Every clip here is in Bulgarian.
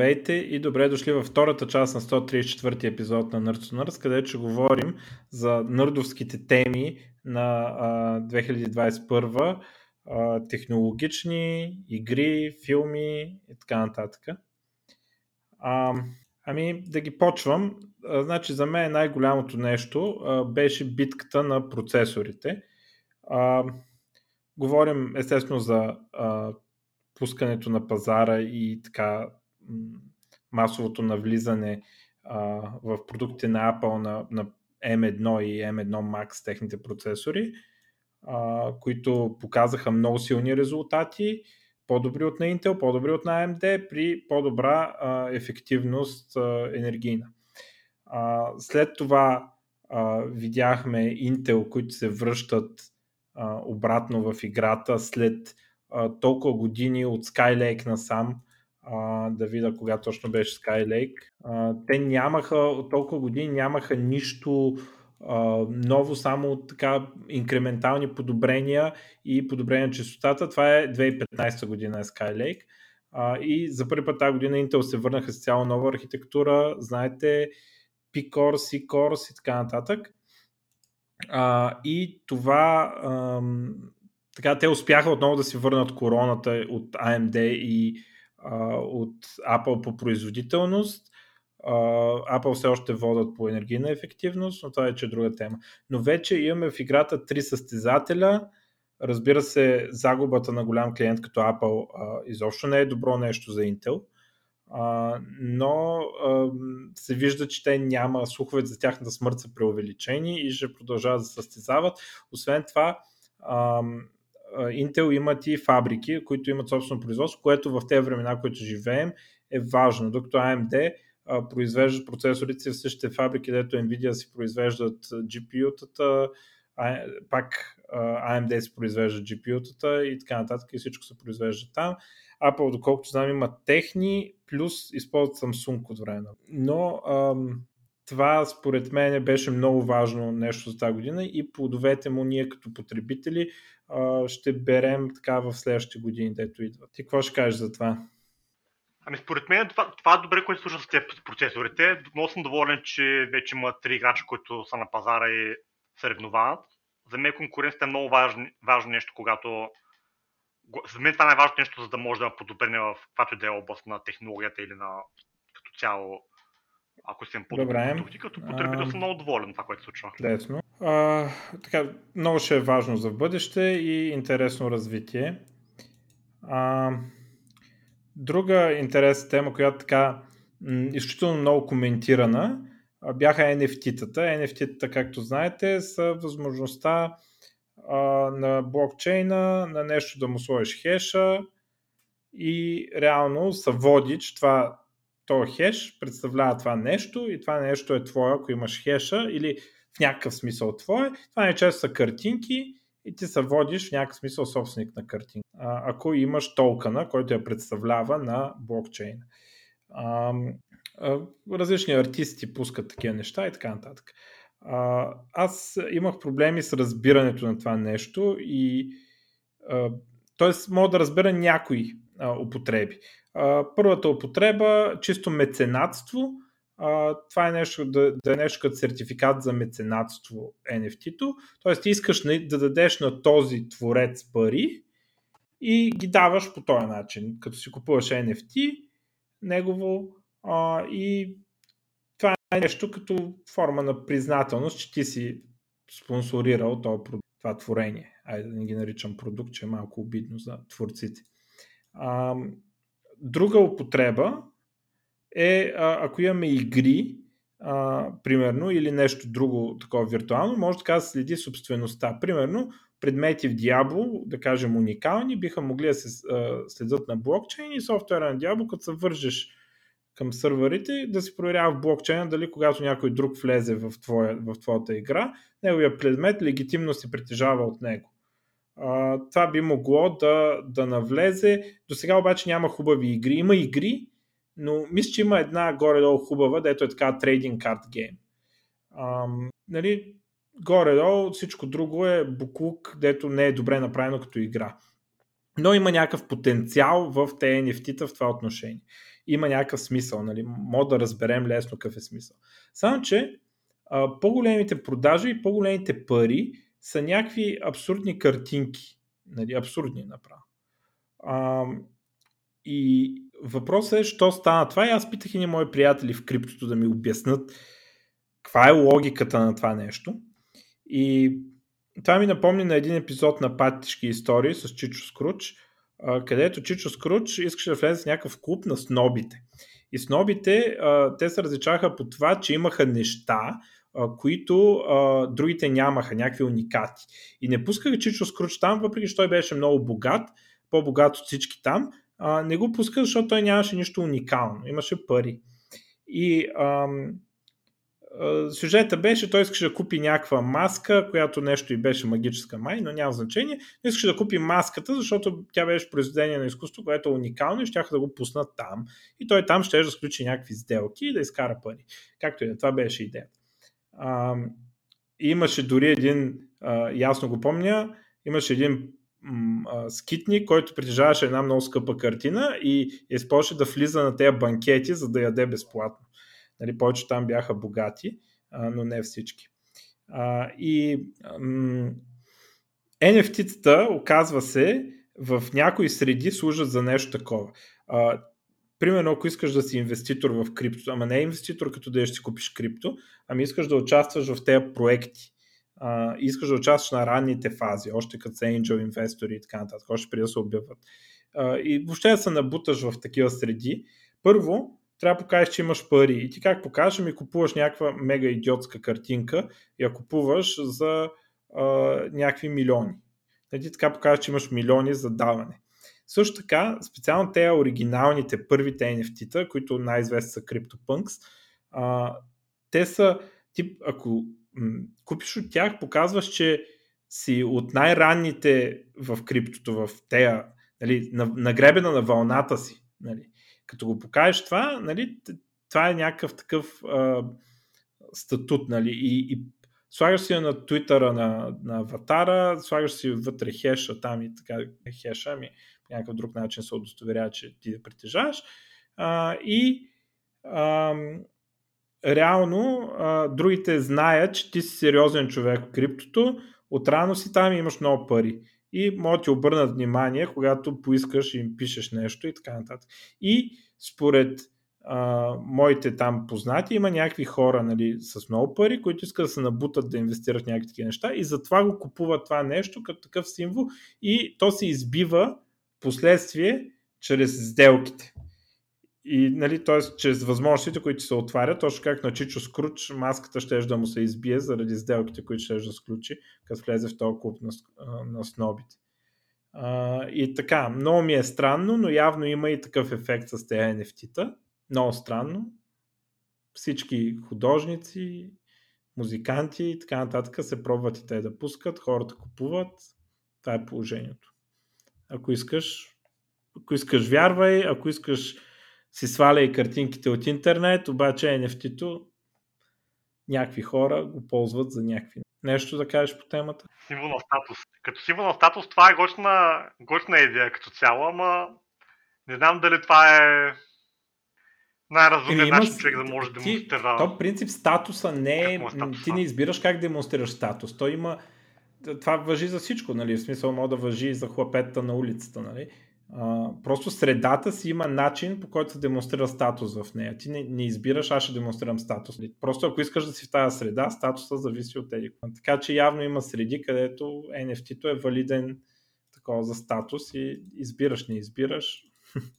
Здравейте и добре дошли във втората част на 134 епизод на Nerds Nerds, където ще говорим за нърдовските теми на а, 2021, а, технологични, игри, филми и така нататък. Ами да ги почвам. Значи за мен най-голямото нещо беше битката на процесорите. Говорим естествено за пускането на пазара и така масовото навлизане а, в продуктите на Apple на, на M1 и M1 Max техните процесори, а, които показаха много силни резултати, по-добри от на Intel, по-добри от на AMD при по-добра а, ефективност а, енергийна. А, след това а, видяхме Intel, които се връщат а, обратно в играта след а, толкова години от Skylake насам, а, да видя кога точно беше Skylake. А, те нямаха, от толкова години нямаха нищо а, ново, само така инкрементални подобрения и подобрение на частотата. Това е 2015 година е Skylake. А, и за първи път тази година Intel се върнаха с цяло нова архитектура, знаете, P-Core, C-Core и така нататък. А, и това ам, така те успяха отново да си върнат короната от AMD и от Apple по производителност. Apple все още водят по енергийна ефективност, но това е, че друга тема. Но вече имаме в играта три състезателя. Разбира се, загубата на голям клиент като Apple а, изобщо не е добро нещо за Intel. Uh, но uh, се вижда, че те няма слуховете за тяхната смърт са преувеличени и ще продължават да състезават. Освен това, uh, Intel имат и фабрики, които имат собствено производство, което в тези времена, които живеем, е важно. Докато AMD произвеждат процесорите в същите фабрики, където Nvidia си произвеждат GPU-тата, пак AMD си произвеждат GPU-тата и така нататък и всичко се произвежда там. Apple, доколкото знам, има техни, плюс използват Samsung от време. Но ам, това според мен беше много важно нещо за тази година и плодовете му ние като потребители ще берем така в следващите години, дето идват. Ти какво ще кажеш за това? Ами според мен това, това е добре, което слуша с тези процесорите. Много съм доволен, че вече има три играча, които са на пазара и съревновават. За мен конкуренцията е много важно, важно нещо, когато... За мен това е най-важното нещо, за да може да подобрене в каквато и да е област на технологията или на като цяло ако съм по-добре продукти, като потребител съм много доволен това, което случва. Лесно. А, така, много ще е важно за бъдеще и интересно развитие. А, друга интересна тема, която така м- изключително много коментирана, бяха NFT-тата. NFT-тата, както знаете, са възможността а, на блокчейна на нещо да му сложиш хеша и реално са води, че това то хеш представлява това нещо и това нещо е твое, ако имаш хеша или в някакъв смисъл твое. Това не често са картинки и ти се водиш в някакъв смисъл собственик на картинка. Ако имаш токена, който я представлява на блокчейн. Различни артисти пускат такива неща и така нататък. Аз имах проблеми с разбирането на това нещо и т.е. мога да разбера някои употреби. Първата употреба, чисто меценатство, това е нещо, да, да е нещо като сертификат за меценатство NFT-то, т.е. ти искаш да дадеш на този творец пари и ги даваш по този начин, като си купуваш NFT негово и това е нещо като форма на признателност, че ти си спонсорирал това, това творение. Айде да не ги наричам продукт, че е малко обидно за творците. Друга употреба е, ако имаме игри, а, примерно, или нещо друго такова виртуално, може така да следи собствеността. Примерно, предмети в Diablo, да кажем уникални, биха могли да се а, следят на блокчейн и софтуера на Diablo, като се вържеш към сървърите, да се проверява в блокчейна дали когато някой друг влезе в, твоя, в твоята игра, неговия предмет легитимно се притежава от него това би могло да, да навлезе. До сега обаче няма хубави игри. Има игри, но мисля, че има една горе-долу хубава, дето е така трейдинг карт гейм. нали, горе-долу всичко друго е буклук, дето не е добре направено като игра. но има някакъв потенциал в тези NFT-та в това отношение. Има някакъв смисъл, нали? Мога да разберем лесно какъв е смисъл. Само, че а, по-големите продажи и по-големите пари са някакви абсурдни картинки. Нали? Абсурдни направо. А, и въпросът е, що стана това и аз питах и мои приятели в криптото да ми обяснат каква е логиката на това нещо. И това ми напомни на един епизод на Патишки истории с Чичо Скруч, където Чичо Скруч искаше да влезе в някакъв клуб на снобите. И снобите, те се различаха по това, че имаха неща, които другите нямаха, някакви уникати. И не пускаха Чичо Скруч там, въпреки че той беше много богат, по-богат от всички там, не го пуска, защото той нямаше нищо уникално, имаше пари. И ам, сюжета беше, той искаше да купи някаква маска, която нещо и беше магическа май, но няма значение. Но искаше да купи маската, защото тя беше произведение на изкуство, което е уникално и ще да го пуснат там. И той там ще да сключи някакви сделки и да изкара пари. Както и да, това беше идеята. А, имаше дори един, а, ясно го помня, имаше един скитник, който притежаваше една много скъпа картина и използваше да влиза на тези банкети, за да яде безплатно. Нали, повече там бяха богати, а, но не всички. А, и м- NFT-тата, оказва се, в някои среди служат за нещо такова. А, примерно, ако искаш да си инвеститор в крипто, ама не е инвеститор като да си купиш крипто, ами искаш да участваш в тези проекти. А, искаш да участваш на ранните фази, още като са angel инвестори и така нататък, още преди да се обяват. А, и въобще да се набуташ в такива среди. Първо, трябва да покажеш, че имаш пари. И ти как покажеш, ми купуваш някаква мега идиотска картинка и я купуваш за а, някакви милиони. И ти така покажеш, че имаш милиони за даване. Също така, специално те оригиналните, първите NFT-та, които най-известни са CryptoPunks, а, те са, тип, ако м- купиш от тях, показваш, че си от най-ранните в криптото, в тея, нали, на, нагребена на вълната си. Нали като го покажеш това, нали, това е някакъв такъв а, статут, нали, и, и слагаш си на твитъра на, на аватара, слагаш си вътре хеша там и така хеша, ами някакъв друг начин се удостоверява, че ти да притежаваш. А, и а, реално а, другите знаят, че ти си сериозен човек в криптото, отрано си там и имаш много пари и могат да ти обърнат внимание, когато поискаш и им пишеш нещо и така нататък. И според а, моите там познати, има някакви хора нали, с много пари, които искат да се набутат да инвестират в някакви такива неща и затова го купуват това нещо като такъв символ и то се избива последствие чрез сделките. И, нали, т.е. чрез възможностите, които се отварят, точно как на Чичо Скруч, маската ще да му се избие заради сделките, които ще да сключи, като влезе в този клуб на, на снобите. А, и така, много ми е странно, но явно има и такъв ефект с тези NFT-та. Много странно. Всички художници, музиканти и така нататък се пробват и те да пускат, хората купуват. Това е положението. Ако искаш, ако искаш вярвай, ако искаш си сваля и картинките от интернет, обаче NFT-то някакви хора го ползват за някакви. Нещо да кажеш по темата? Символ на статус. Като символ на статус това е гочна, гочна идея като цяло, ама не знам дали това е най-разумен има, начин човек да може да демонстрира. То принцип статуса не е, ти не избираш как демонстрираш статус. Той има, това въжи за всичко, нали? в смисъл може да въжи и за хлапета на улицата. Нали? А, просто средата си има начин по който се демонстрира статус в нея. Ти не, не избираш, аз ще демонстрирам статус. Просто ако искаш да си в тази среда, статуса зависи от тези. Така че явно има среди, където NFT-то е валиден такова за статус и избираш, не избираш.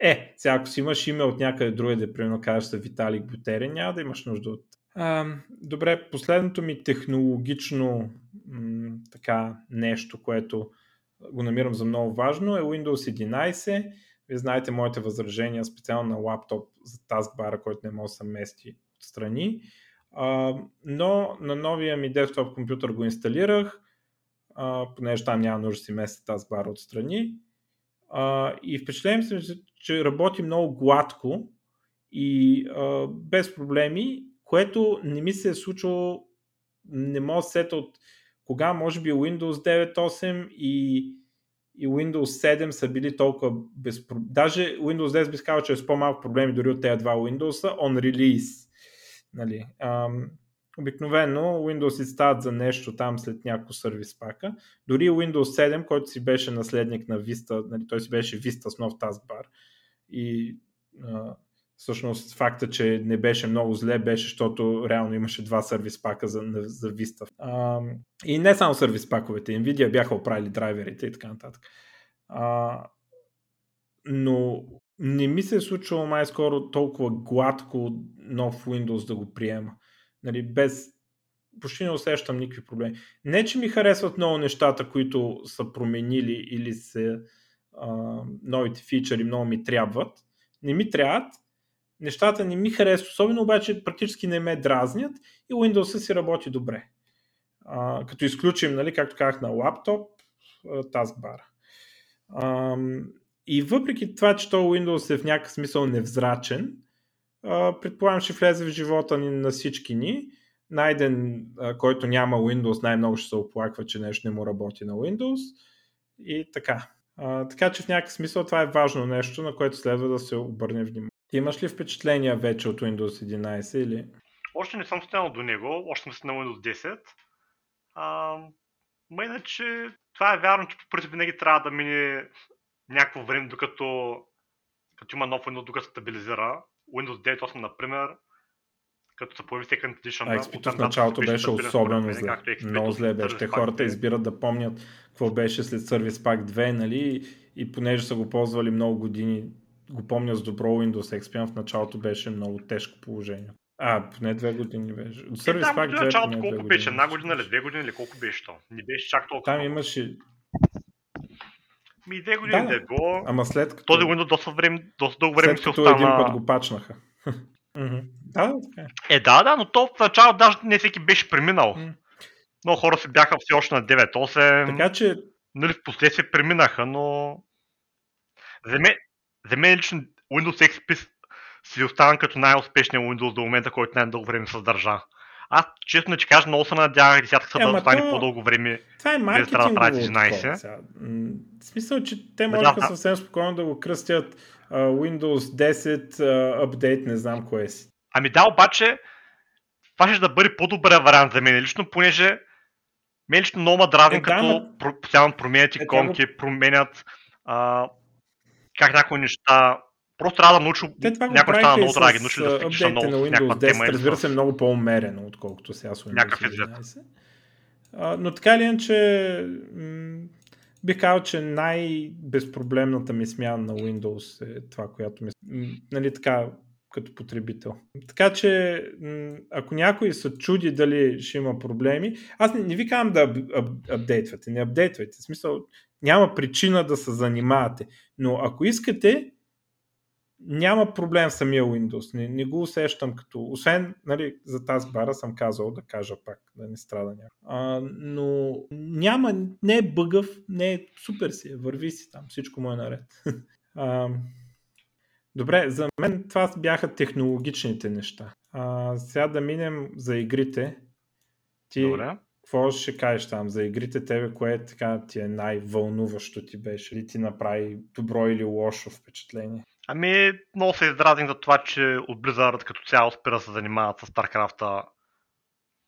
Е, сега ако си имаш име от някъде другаде, примерно кажеш се Виталик Бутерин, няма да имаш нужда от... А, добре, последното ми технологично м- така нещо, което го намирам за много важно, е Windows 11. Вие знаете моите възражения специално на лаптоп за таскбара, който не може да се мести отстрани. но на новия ми десктоп компютър го инсталирах, понеже там няма нужда да си мести таскбара отстрани. и впечатлението се, че работи много гладко и без проблеми, което не ми се е случило, не мога да сета от кога може би Windows 9.8 и, и Windows 7 са били толкова безпро... Даже Windows 10 би казал, че е с по-малко проблеми дори от тези два Windows on release. Нали? Ам, обикновено Windows стават за нещо там след няколко сервис пака. Дори Windows 7, който си беше наследник на Vista, нали, той си беше Vista с нов taskbar и а, всъщност факта, че не беше много зле, беше, защото реално имаше два сервис пака за, за Vista. А, и не само сервис паковете, Nvidia бяха оправили драйверите и така нататък. А, но не ми се е случвало май скоро толкова гладко нов Windows да го приема. Нали, без почти не усещам никакви проблеми. Не, че ми харесват много нещата, които са променили или се а, новите фичъри много ми трябват. Не ми трябват, нещата не ми харесват, особено обаче практически не ме дразнят и Windows си работи добре. А, като изключим, нали, както казах, на лаптоп, таскбара. И въпреки това, че то Windows е в някакъв смисъл невзрачен, предполагам, ще влезе в живота ни на всички ни. Найден, който няма Windows, най-много ще се оплаква, че нещо не му работи на Windows. И така. Така че в някакъв смисъл това е важно нещо, на което следва да се обърне внимание. Ти имаш ли впечатления вече от Windows 11 или? Още не съм стигнал до него, още съм си на Windows 10. А, ма иначе това е вярно, че по принцип винаги трябва да мине някакво време, докато като има нов Windows, докато стабилизира. Windows 9.8, например, като се появи Second Edition. XP в началото беше особено зле. Много зле беше. Те хората избират да помнят какво беше след Service Pack 2, нали? И понеже са го ползвали много години, го помня с добро Windows XP, в началото беше много тежко положение. А, поне две години беше. Service Pack 2 началото колко беше? Една година или две години или колко беше то? Не беше чак толкова. Там имаше ми две години да, да е било. Ама след като... Този Windows доста, време, доста дълго време се остана... един път го пачнаха. да, така е. е. да, да, но то в начало даже не всеки беше преминал. Много хора се бяха все още на 9-8. Така че... Нали, в последствие преминаха, но... За мен, за мен лично Windows XP си остана като най-успешният Windows до момента, който най-дълго време се задържа. Аз, честно че кажа, много се надявах десятка да остане то... по-дълго време. Това е маркетингово. Да 11. В смисъл, че те можеха да, съвсем спокойно да го кръстят uh, Windows 10 uh, апдейт, не знам кое си. Ами да, обаче, това ще да бъде по-добър вариант за мен лично, понеже мен лично много ма дразни, е, като да, постоянно променят иконки, е, променят а, как някои неща Просто трябва да научи някои неща много трябва да ги научи да се много на Windows 10, тема. Разбира се, много по-умерено, отколкото сега с Windows 11. А, но така или иначе, м- бих казал, че най-безпроблемната ми смяна на Windows е това, която ми... Нали така, като потребител. Така че, ако някой се чуди дали ще има проблеми, аз не, не ви казвам да апдейтвате, не апдейтвайте. В смисъл, няма причина да се занимавате. Но ако искате, няма проблем самия Windows. Не, не го усещам като... Освен, нали, за тази бара съм казал да кажа пак, да не страда някой. Но няма, не е бъгъв, не е супер си, е, върви си там, всичко му е наред. а, добре, за мен това бяха технологичните неща. А, сега да минем за игрите. Ти, Добре. Какво ще кажеш там за игрите? Тебе, кое така ти е най-вълнуващо ти беше? Или ти направи добро или лошо впечатление? Ами, много се издразних за това, че от Blizzard като цяло спира да се занимават с StarCraft.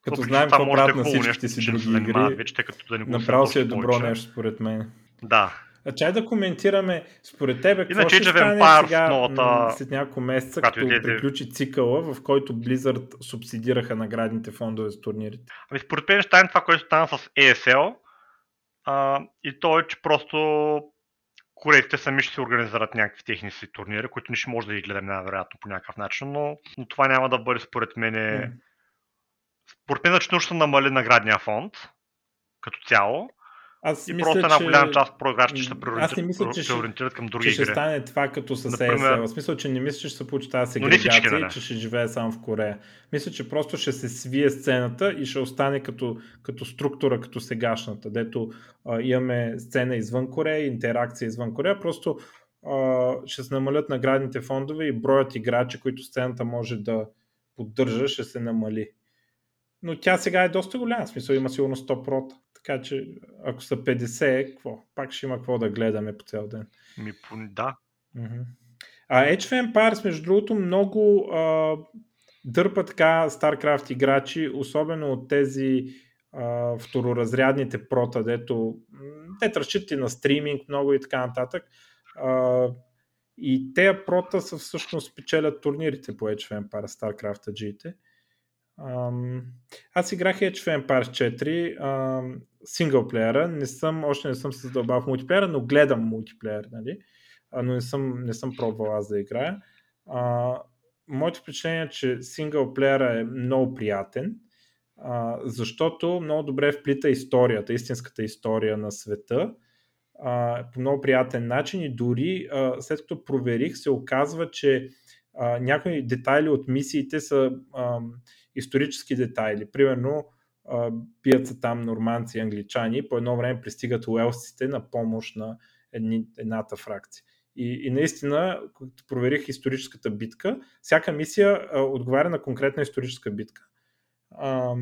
Като знаем какво правят на всичките си други игри, вече, като да не направо си е добро повече. нещо, според мен. Да. А чай да коментираме, според тебе, какво Иначе, ще стане Vampire, сега, новата... след няколко месеца, като излезе... приключи цикъла, в който Blizzard субсидираха наградните фондове за турнирите? Ами според мен ще стане това, което стана с ESL. А, и то е, че просто корейците сами ще си организират някакви техни си турнири, които ние ще може да ги гледаме най-вероятно по някакъв начин, но, но това няма да бъде според мен. Mm. Според мен значително ще намали наградния фонд като цяло. Аз и мисля, просто една че... голяма част от проиграчите ще преориентират, че преориентират към други че игри. ще стане това като с Например... ESL. В смисъл, че не мисля, че ще се получи тази сегрегация и че ще живее само в Корея. Мисля, че просто ще се свие сцената и ще остане като, като структура, като сегашната, дето а, имаме сцена извън Корея, интеракция извън Корея. Просто а, ще се намалят наградните фондове и броят играчи, които сцената може да поддържа, ще се намали. Но тя сега е доста голяма, в смисъл има сигурно 100 прота. Така че ако са 50, какво? Пак ще има какво да гледаме по цял ден. Ми, да. А Age of Empires, между другото, много а, дърпа така StarCraft играчи, особено от тези а, второразрядните прота, дето те разчитат и на стриминг много и така нататък. А, и те прота са всъщност печелят турнирите по Age of Empires, StarCraft G-те. Аз играх Age of Empires 4 синглплеера, не съм, още не съм се задълбал в мултиплеера, но гледам мултиплеер, нали? но не съм, не съм пробвал аз да играя. А, моето впечатление е, че синглплеера е много приятен, а, защото много добре вплита историята, истинската история на света а, по много приятен начин и дори а, след като проверих се оказва, че а, някои детайли от мисиите са а, исторически детайли. Примерно бият се там норманци и англичани, по едно време пристигат уелсците на помощ на едни, едната фракция. И, и наистина, когато проверих историческата битка, всяка мисия а, отговаря на конкретна историческа битка. А,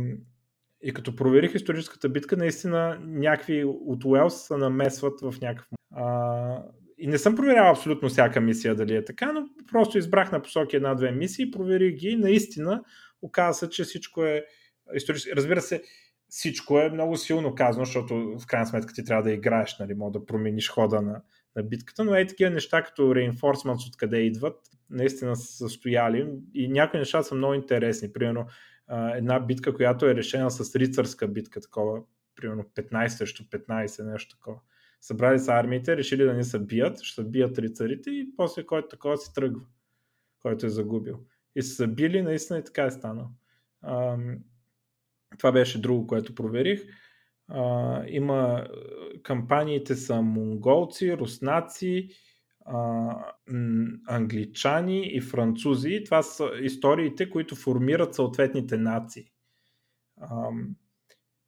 и като проверих историческата битка, наистина някакви от Уелс се намесват в някакъв. А, и не съм проверял абсолютно всяка мисия дали е така, но просто избрах на посоки една-две мисии, проверих ги и наистина оказа се, че всичко е исторически. Разбира се, всичко е много силно казано, защото в крайна сметка ти трябва да играеш, нали, мога да промениш хода на, на битката, но е такива неща като reinforcements откъде идват, наистина са стояли и някои неща са много интересни. Примерно една битка, която е решена с рицарска битка, такова, примерно 15 срещу 15, нещо такова. Събрали са армиите, решили да не се бият, ще бият рицарите и после който такова си тръгва, който е загубил. И са били, наистина и така е станало. Това беше друго, което проверих. Има кампаниите са монголци, руснаци, англичани и французи. Това са историите, които формират съответните нации.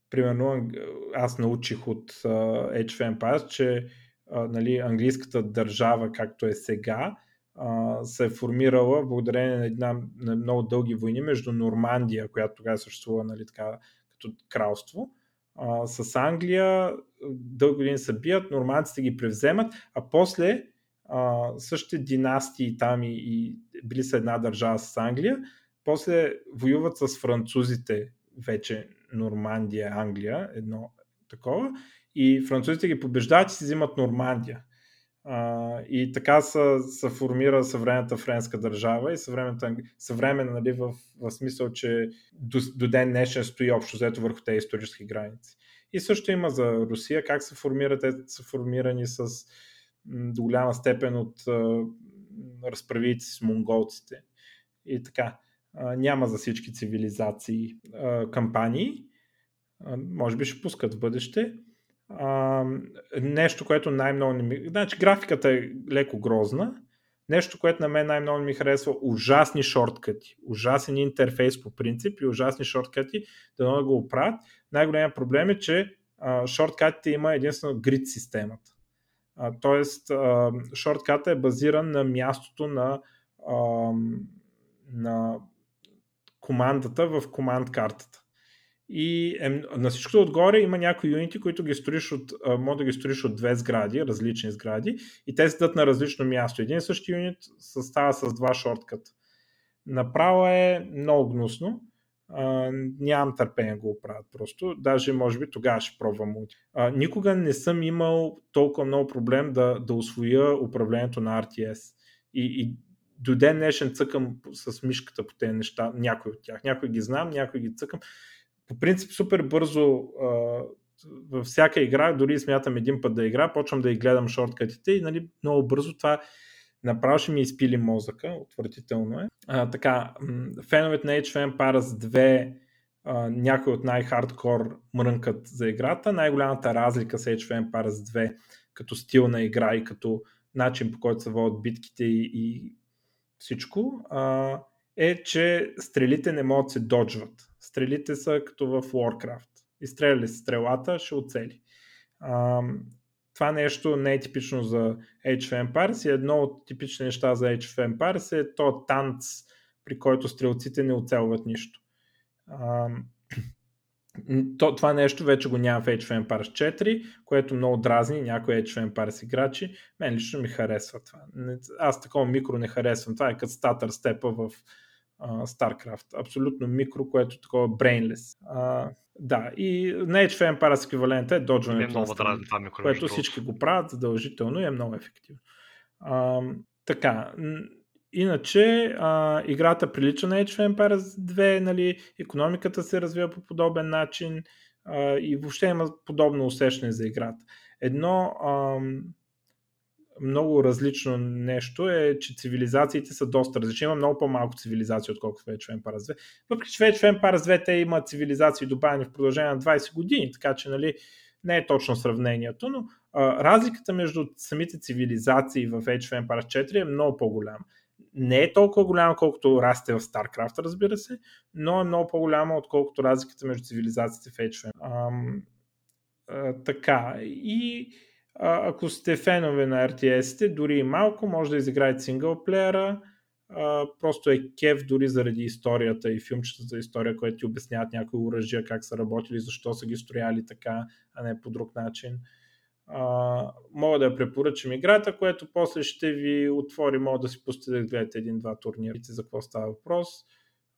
Примерно, аз научих от of Empires, че нали, английската държава, както е сега, се е формирала благодарение на една на много дълги войни между Нормандия, която тогава съществува нали, така, като кралство, а, с Англия дълги години се бият, нормандците ги превземат, а после а, същите династии там и, и били са една държава с Англия, после воюват с французите вече Нормандия, Англия, едно такова, и французите ги побеждават и си взимат Нормандия. А, и така се, се формира съвременната френска държава и съвременната, съвременна нали, в, в смисъл, че до, до ден днешен стои общо взето върху тези исторически граници. И също има за Русия, как се формират, те са формирани с до голяма степен от разправите с монголците. И така. А, няма за всички цивилизации а, кампании. А, може би ще пускат в бъдеще. Нещо, което най-много не ми... Значи графиката е леко грозна. Нещо, което на мен най-много ми харесва, ужасни шорткъти. Ужасен интерфейс по принцип и ужасни шорткъти, да не го оправят. Най-големият проблем е, че а, шорткатите има единствено грид системата. А, тоест, а, шортката е базиран на мястото на, а, на командата в команд картата. И е, на всичкото отгоре има някои юнити, които ги строиш от, може да ги строиш от две сгради, различни сгради, и те седат на различно място. Един същи юнит става с два шортката. Направо е много гнусно. А, нямам търпение го оправят просто. Даже може би тогава ще пробвам. А, никога не съм имал толкова много проблем да, да освоя управлението на RTS. И, и до ден днешен цъкам с мишката по тези неща, някои от тях. Някои ги знам, някои ги цъкам по принцип супер бързо във всяка игра, дори смятам един път да игра, почвам да и гледам шорткатите и нали, много бързо това направо ще ми изпили мозъка, отвратително е. А, така, феновете на Age of Empires 2 а, някои от най-хардкор мрънкат за играта. Най-голямата разлика с Age of Empires 2 като стил на игра и като начин по който се водят битките и, и всичко а, е, че стрелите не могат да се доджват стрелите са като в Warcraft. Изстреляли стрелата, ще оцели. А, това нещо не е типично за Age of Empires и едно от типични неща за Age of Empires е то танц, при който стрелците не оцелват нищо. А, то, това нещо вече го няма в Age of Empires 4, което много дразни някои Age of Empires играчи. Мен лично ми харесва това. Аз такова микро не харесвам. Това е като статър степа в StarCraft. Абсолютно микро, което е такова brainless. Uh, да, и на Age of Empires еквивалента е доджването. Е много дразни това микро. Което всички го правят задължително и е много ефективно. Uh, така, Иначе а, играта прилича на Age of Empires 2, нали, економиката се развива по подобен начин а, и въобще има подобно усещане за играта. Едно а, много различно нещо е, че цивилизациите са доста различни. Има много по-малко цивилизации, отколкото Age of Empires 2. Въпреки, че в Age of Empires 2 те имат цивилизации добавени в продължение на 20 години, така че нали, не е точно сравнението, но а, разликата между самите цивилизации в Age of Empires 4 е много по-голяма не е толкова голяма, колкото расте в StarCraft, разбира се, но е много по-голяма, отколкото разликата между цивилизациите в Age of така, и ако сте фенове на RTS-те, дори и малко, може да изиграете синглплеера, просто е кев дори заради историята и филмчета за история, което ти обясняват някои оръжия, как са работили, защо са ги строяли така, а не по друг начин. А, мога да я препоръчам играта, което после ще ви отвори, мога да си пустите да гледате един-два турнира, за какво става въпрос.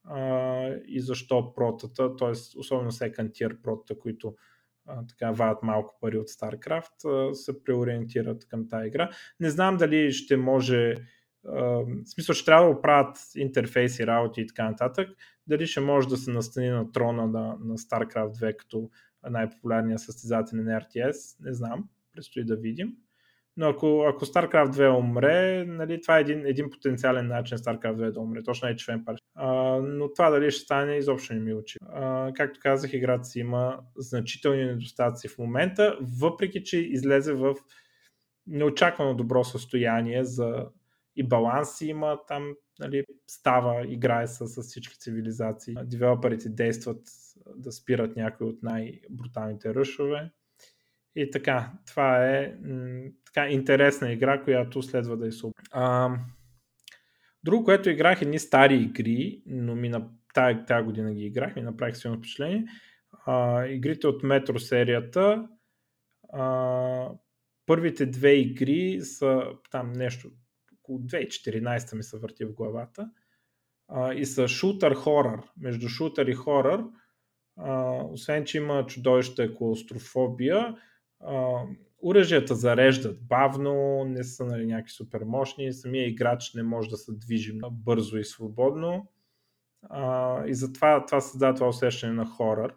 А, и защо протата, т.е. особено second tier протата, които така вадат малко пари от StarCraft, се преориентират към тази игра. Не знам дали ще може в смисъл ще трябва да оправят интерфейси, работи и така нататък, дали ще може да се настани на трона на, на StarCraft 2 като най-популярния състезател на RTS, не знам предстои да видим. Но ако, ако StarCraft 2 умре, нали, това е един, един потенциален начин StarCraft 2 да умре. Точно е член пар. но това дали ще стане, изобщо не ми учи. А, както казах, играта си има значителни недостатъци в момента, въпреки че излезе в неочаквано добро състояние за и баланс има там, нали, става, играе с, с всички цивилизации. Девелоперите действат да спират някои от най-бруталните ръшове и така, това е м- така интересна игра, която следва да супер. друго, което играх едни стари игри, но ми на тая, тая година ги играх, ми направих силно впечатление. А, игрите от Метро серията. А, първите две игри са там нещо, около 2014 ми се върти в главата. А, и са шутър хорър. Между шутър и хорър, освен че има чудовища клаустрофобия, оръжията зареждат бавно, не са нали, някакви супер мощни, самия играч не може да се движи бързо и свободно. А, и затова това създава това усещане на хорър.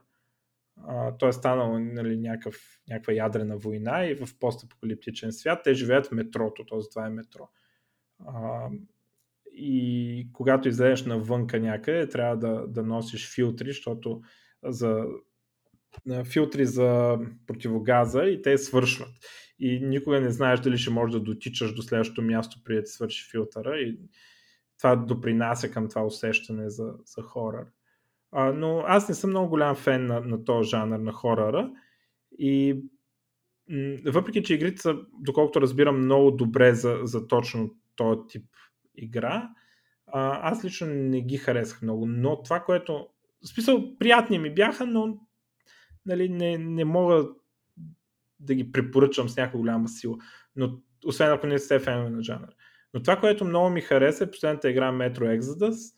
А, той е станал нали, някакъв, някаква ядрена война и в постапокалиптичен свят те живеят в метрото, т.е. това е метро. А, и когато излезеш навънка някъде, трябва да, да носиш филтри, защото за филтри за противогаза и те свършват. И никога не знаеш дали ще можеш да дотичаш до следващото място преди да свърши филтъра и това допринася към това усещане за, за хорър. А, но аз не съм много голям фен на, на този жанр на хоръра и въпреки, че игрите са, доколкото разбирам, много добре за, за точно този тип игра, а, аз лично не ги харесах много. Но това, което... В смисъл, приятни ми бяха, но нали, не, не мога да ги препоръчам с някаква голяма сила. Но, освен ако не сте фенове на жанър. Но това, което много ми хареса е последната игра Metro Exodus,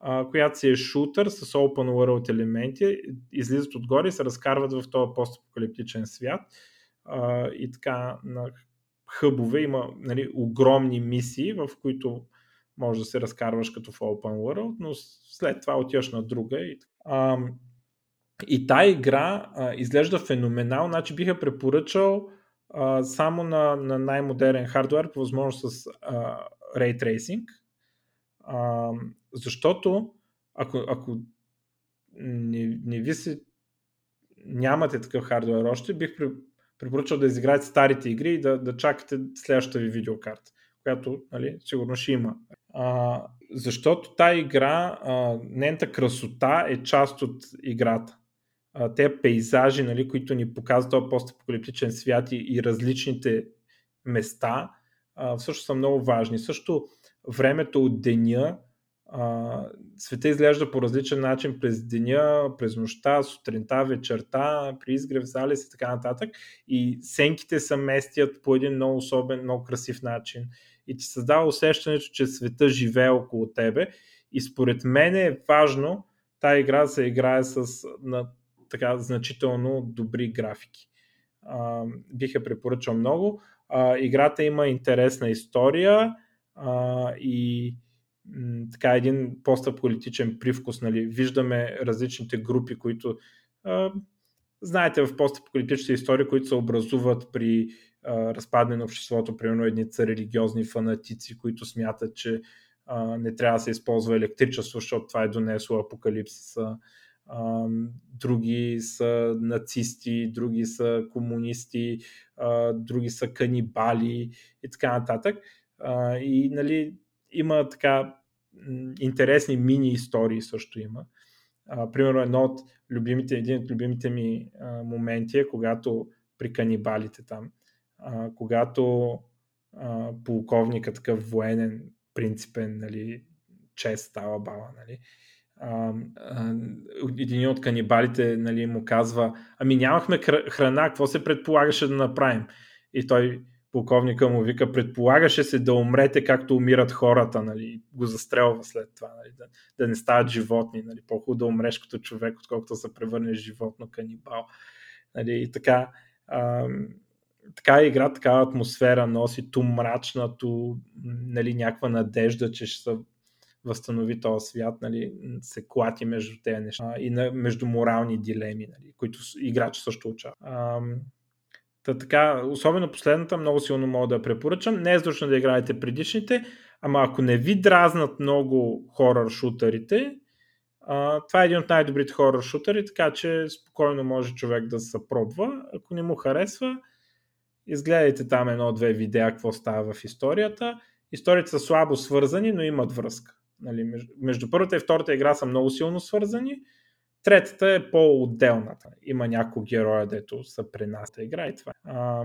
а, която си е шутър с open world елементи, излизат отгоре и се разкарват в този постапокалиптичен свят. А, и така на хъбове има нали, огромни мисии, в които може да се разкарваш като в open world, но след това отиваш на друга. И, а, и тая игра а, изглежда феноменално, значи биха препоръчал а, само на, на най-модерен хардвер, по възможност с а, Ray Tracing, а, защото ако, ако не, не ви се нямате такъв хардвер още, бих препоръчал да изиграете старите игри и да, да чакате следващата ви видеокарта, която нали, сигурно ще има. А, защото тази игра, а, нейната красота е част от играта те пейзажи, нали, които ни показват този постапокалиптичен свят и, и различните места, а, също са много важни. Също времето от деня а, света изглежда по различен начин през деня, през нощта, сутринта, вечерта, при изгрев, залез и така нататък. И сенките се местят по един много особен, много красив начин. И ти създава усещането, че света живее около тебе. И според мен е важно тази игра да се играе с на, така значително добри графики. А, бих я препоръчал много. А, играта има интересна история а, и така един постаполитичен привкус. Нали. Виждаме различните групи, които а, знаете в постапокалиптичните истории, които се образуват при а, разпадане на обществото, примерно едни са религиозни фанатици, които смятат, че а, не трябва да се използва електричество, защото това е донесло апокалипсиса. Други са нацисти, други са комунисти, други са канибали и така нататък. И нали, има така интересни мини истории също има. Примерно едно от любимите, един от любимите ми моменти е когато при канибалите там, когато а, полковника такъв военен, принципен, нали, чест става бала, нали, един от канибалите нали, му казва, ами нямахме храна, какво се предполагаше да направим? И той полковника му вика, предполагаше се да умрете както умират хората, нали, го застрелва след това, нали, да, да не стават животни, нали, по-хубаво да умреш като човек, отколкото се превърнеш животно канибал. Нали, и така, а, така игра, такава атмосфера носи, ту мрачна, ту нали, някаква надежда, че ще се възстанови този свят, нали, се клати между тези неща и на, между морални дилеми, нали, които играч също участва. Та така, особено последната, много силно мога да я препоръчам. Не е да играете предишните, ама ако не ви дразнат много хорър шутерите, а, това е един от най-добрите хорър шутери, така че спокойно може човек да се пробва. Ако не му харесва, изгледайте там едно-две видеа, какво става в историята. Историите са слабо свързани, но имат връзка. Нали, между, между първата и втората игра са много силно свързани, Третата е по-отделната. Има няколко героя, дето са при нас да игра и това. А,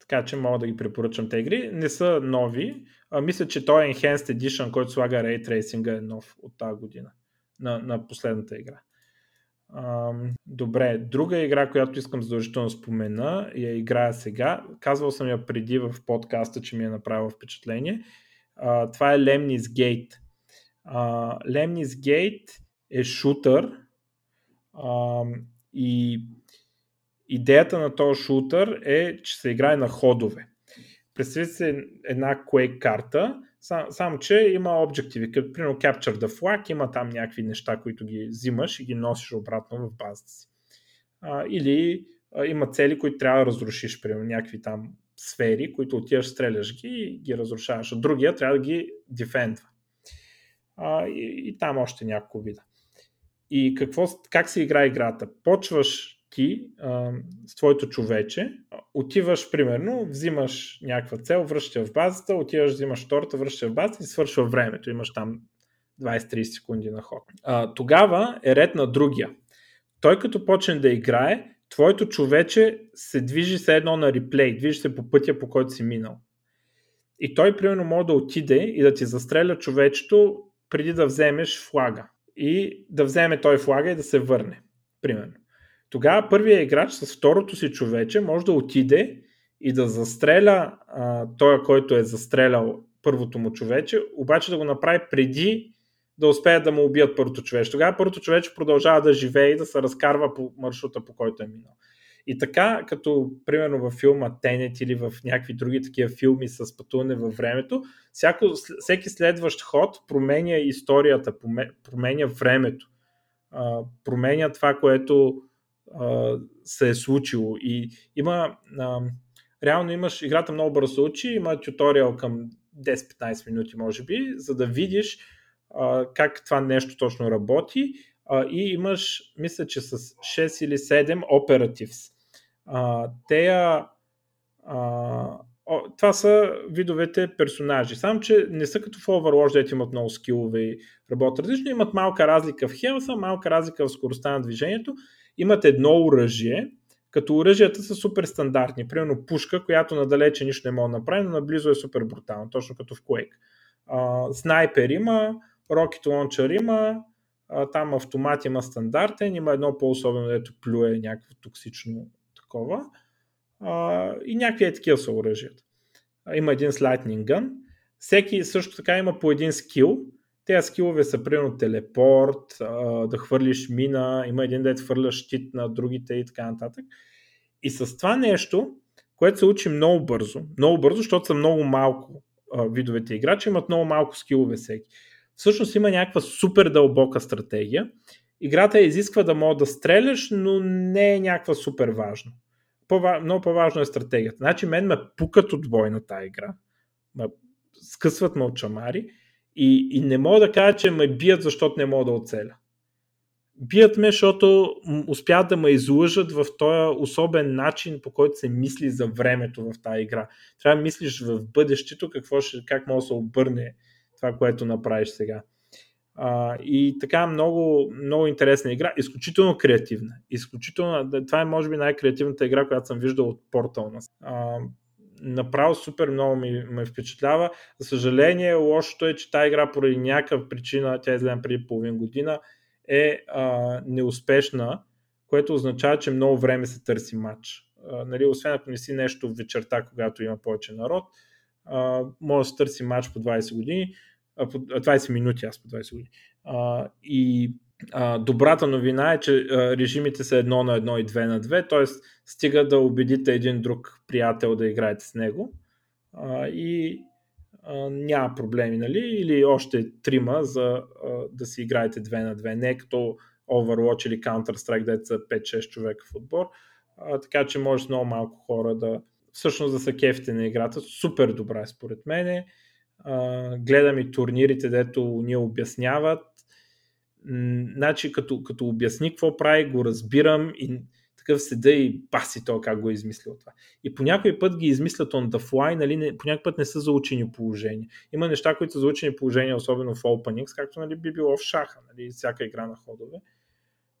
така че мога да ги препоръчам тези игри. Не са нови. А, мисля, че той е Enhanced Edition, който слага Ray Tracing е нов от тази година. На, на последната игра. А, добре, друга игра, която искам задължително да спомена, я играя сега. Казвал съм я преди в подкаста, че ми е направила впечатление. Това е Lemnis Gate. А, Lemnis Gate е шутър а, и идеята на този шутър е, че се играе на ходове. Представете се една Quake карта, само, сам, че има обективи, като примерно Capture the Flag, има там някакви неща, които ги взимаш и ги носиш обратно в базата си. А, или а, има цели, които трябва да разрушиш, примерно някакви там сфери, които отиваш, стреляш ги и ги разрушаваш. А другия трябва да ги дефендва. А, и, и там още няколко вида. И какво, как се игра играта? Почваш ти а, с твоето човече, отиваш примерно, взимаш някаква цел, връщаш в базата, отиваш, взимаш втората, връщаш в базата и свършва времето. Имаш там 20-30 секунди на ход. А, тогава е ред на другия. Той като почне да играе, твоето човече се движи се едно на реплей, движи се по пътя, по който си минал. И той примерно може да отиде и да ти застреля човечето преди да вземеш флага и да вземе той флага и да се върне. Примерно. Тогава първият играч с второто си човече може да отиде и да застреля а, той, който е застрелял първото му човече, обаче да го направи преди да успеят да му убият първото човече. Тогава първото човече продължава да живее и да се разкарва по маршрута, по който е минал. И така, като примерно във филма Тенет или в някакви други такива филми с пътуване във времето, всяко, всеки следващ ход променя историята, променя времето, променя това, което се е случило. И има, реално имаш, играта много бързо учи, има туториал към 10-15 минути, може би, за да видиш как това нещо точно работи и имаш, мисля, че с 6 или 7 operatives. А, а, това са видовете персонажи. Само, че не са като в Overwatch, дете имат много скилове и работят различно. Имат малка разлика в хелса, малка разлика в скоростта на движението. Имат едно оръжие, като оръжията са супер стандартни. Примерно пушка, която надалече нищо не може да направи, но наблизо е супер брутално, точно като в Quake. А, снайпер има, Rocket Launcher има, там автомат има стандартен, има едно по-особено, дето плюе някакво токсично такова и някакви е такива са оръжията. Има един с Lightning Gun. Всеки също така има по един скил. Тези скилове са примерно телепорт, да хвърлиш мина, има един да хвърляш щит на другите и така нататък. И с това нещо, което се учи много бързо, много бързо, защото са много малко видовете играчи, имат много малко скилове всеки. Всъщност има някаква супер дълбока стратегия. Играта изисква да мога да стреляш, но не е някаква супер важно. По- много по-важно е стратегията. Значи мен ме пукат от бой на тази игра. Ме скъсват ме от чамари и, и не мога да кажа, че ме бият, защото не мога да оцеля бият ме, защото успяват да ме излъжат в този особен начин, по който се мисли за времето в тази игра. Трябва да мислиш в бъдещето какво ще, как може да се обърне това, което направиш сега. А, и така много, много интересна игра, изключително креативна. Изключително, това е може би най-креативната игра, която съм виждал от Portal. А, направо супер много ми, ме впечатлява. За съжаление, лошото е, че тази игра поради някаква причина, тя е изгледа преди половин година, е а, неуспешна, което означава, че много време се търси матч. А, нали, освен ако не си нещо вечерта, когато има повече народ, а, може да се търси матч по 20 години, а, по 20 минути, аз по 20 години. А, и а, добрата новина е, че а, режимите са едно на едно и две на две, т.е. стига да убедите един друг приятел да играете с него а, и няма проблеми, нали? Или още трима за а, да си играете две на две. Не като Overwatch или Counter-Strike, деца са 5-6 човека в отбор. А, така че може много малко хора да всъщност да са кефите на играта. Супер добра е според мен. гледам и турнирите, дето ни обясняват. Значи като, като обясни какво прави, го разбирам и такъв седа и баси то как го е измислил това. И по някой път ги измислят on the fly, нали, не, по някой път не са заучени положения. Има неща, които са заучени положения, особено в openings, както нали, би било в шаха, нали, всяка игра на ходове.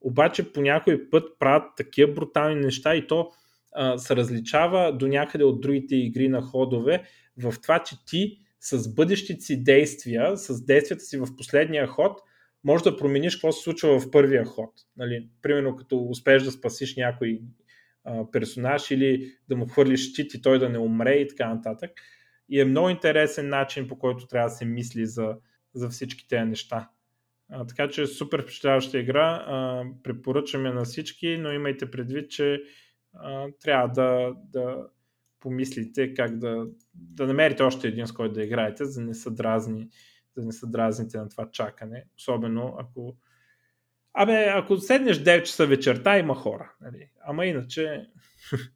Обаче по някой път правят такива брутални неща и то се различава до някъде от другите игри на ходове в това, че ти с бъдещите си действия, с действията си в последния ход, може да промениш какво се случва в първия ход. Нали, примерно като успееш да спасиш някой а, персонаж или да му хвърлиш щит и той да не умре и така нататък. И е много интересен начин по който трябва да се мисли за, за всички тези неща. А, така че супер впечатляваща игра. А, препоръчвам я на всички, но имайте предвид, че трябва да, да помислите как да, да намерите още един с който да играете, за да не са дразни да не са дразните на това чакане. Особено ако Абе, ако седнеш 9 часа вечерта, има хора. Нали? Ама иначе...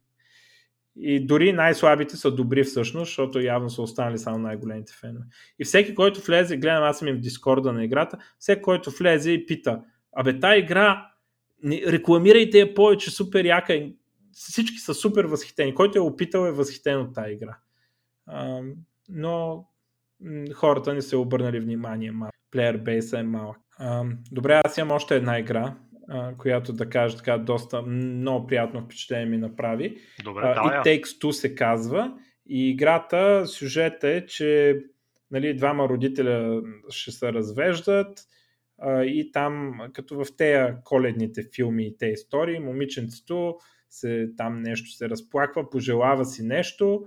И дори най-слабите са добри всъщност, защото явно са останали само най-големите фенове. И всеки, който влезе, гледам аз съм им в дискорда на играта, всеки, който влезе и пита, абе, тази игра, рекламирайте я повече, супер яка. Всички са супер възхитени. Който е опитал е възхитен от тази игра. А, но хората не се обърнали внимание. Плеер бейса е малък. А, добре, аз имам още една игра, а, която да кажа така доста много приятно впечатление ми направи. Добре, а, It Takes Two се казва. И играта, сюжет е, че нали, двама родителя ще се развеждат а, и там, като в тези коледните филми и тези истории, момиченцето се, там нещо се разплаква, пожелава си нещо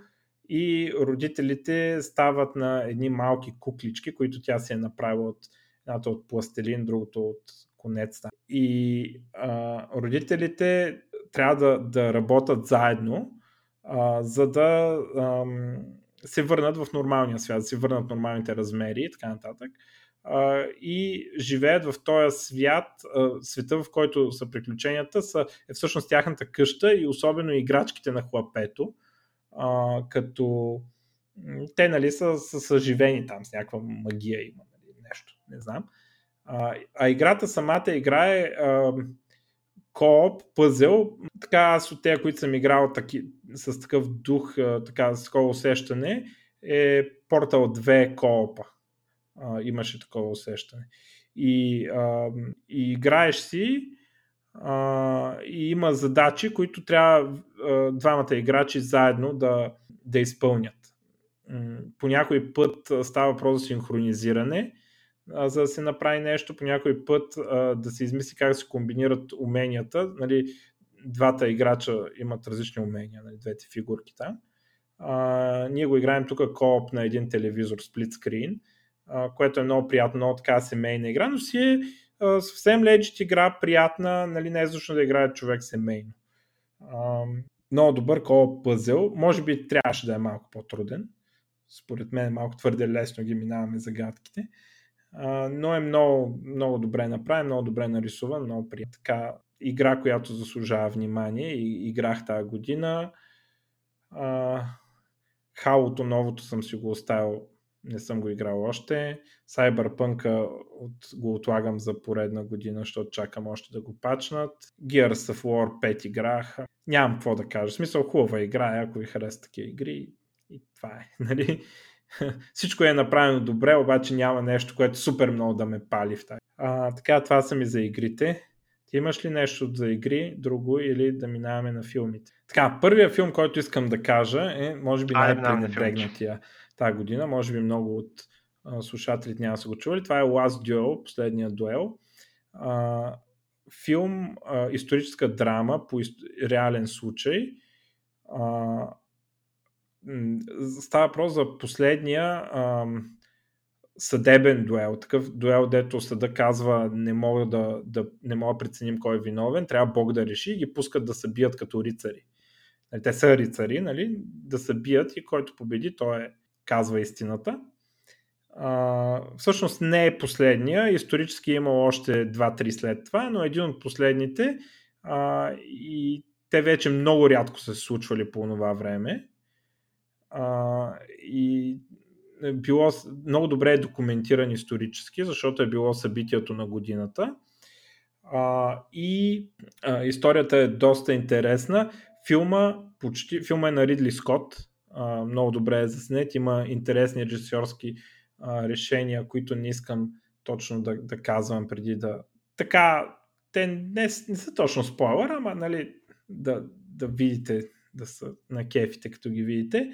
и родителите стават на едни малки куклички, които тя си е направила от едната от пластелин, другото от конец. И а, родителите трябва да, да работят заедно, а, за да а, се върнат в нормалния свят, да се върнат нормалните размери и така нататък. И живеят в този свят, света, в който са приключенията, са, е всъщност тяхната къща и особено играчките на хлапето, като те нали, са, са съживени там с някаква магия има нали, нещо, не знам. А, а играта самата играе а, кооп, пъзел. Така аз от тези, които съм играл таки, с такъв дух, а, така с такова усещане, е Portal 2 коопа. А, имаше такова усещане. И, а, и играеш си а, и има задачи, които трябва а, двамата играчи заедно да, да изпълнят. По някой път става въпрос за синхронизиране, а, за да се направи нещо по някой път, а, да се измисли как се комбинират уменията. Нали, двата играча имат различни умения, нали, двете фигурки там. А, ние го играем тук кооп на един телевизор, сплит скрин, което е много приятно, много така семейна игра, но си е съвсем легит игра, приятна, нали, не е защото да играе човек семейно. Много добър кооп пъзел, може би трябваше да е малко по-труден, според мен малко твърде лесно ги минаваме загадките, но е много, много добре направен, много добре нарисуван, много приятен. Така, игра, която заслужава внимание и играх тази година. А, Халото новото съм си го оставил, не съм го играл още. Cyberpunk от, го отлагам за поредна година, защото чакам още да го пачнат. Gears of War 5 играх. Нямам какво да кажа. В смисъл хубава игра, ако ви харесат такива игри. И това е. Нали? Всичко е направено добре, обаче няма нещо, което супер много да ме пали в тази. А, така, това са ми за игрите. Ти имаш ли нещо за игри, друго или да минаваме на филмите? Така, първият филм, който искам да кажа е, може би най-пренебрегнатия тази година, може би много от а, слушателите няма са го чували. Това е Last Duel, последния дуел. А, филм, а, историческа драма по ист... реален случай. А, става въпрос за последния а, съдебен дуел, такъв дуел, дето съда казва не мога да, да, не мога преценим кой е виновен, трябва Бог да реши и ги пускат да се бият като рицари. Нали, те са рицари, нали? да се бият и който победи, той е, казва истината. А, всъщност не е последния, исторически е имал още 2-3 след това, но един от последните а, и те вече много рядко са се случвали по това време. А, и било много добре е документиран исторически, защото е било събитието на годината. А, и а, историята е доста интересна. Филма, почти, филма е на Ридли Скот, много добре е заснет, има интересни режисьорски а, решения, които не искам точно да, да казвам преди да... Така, те не, не са точно спойлер, ама нали, да, да видите, да са на кефите, като ги видите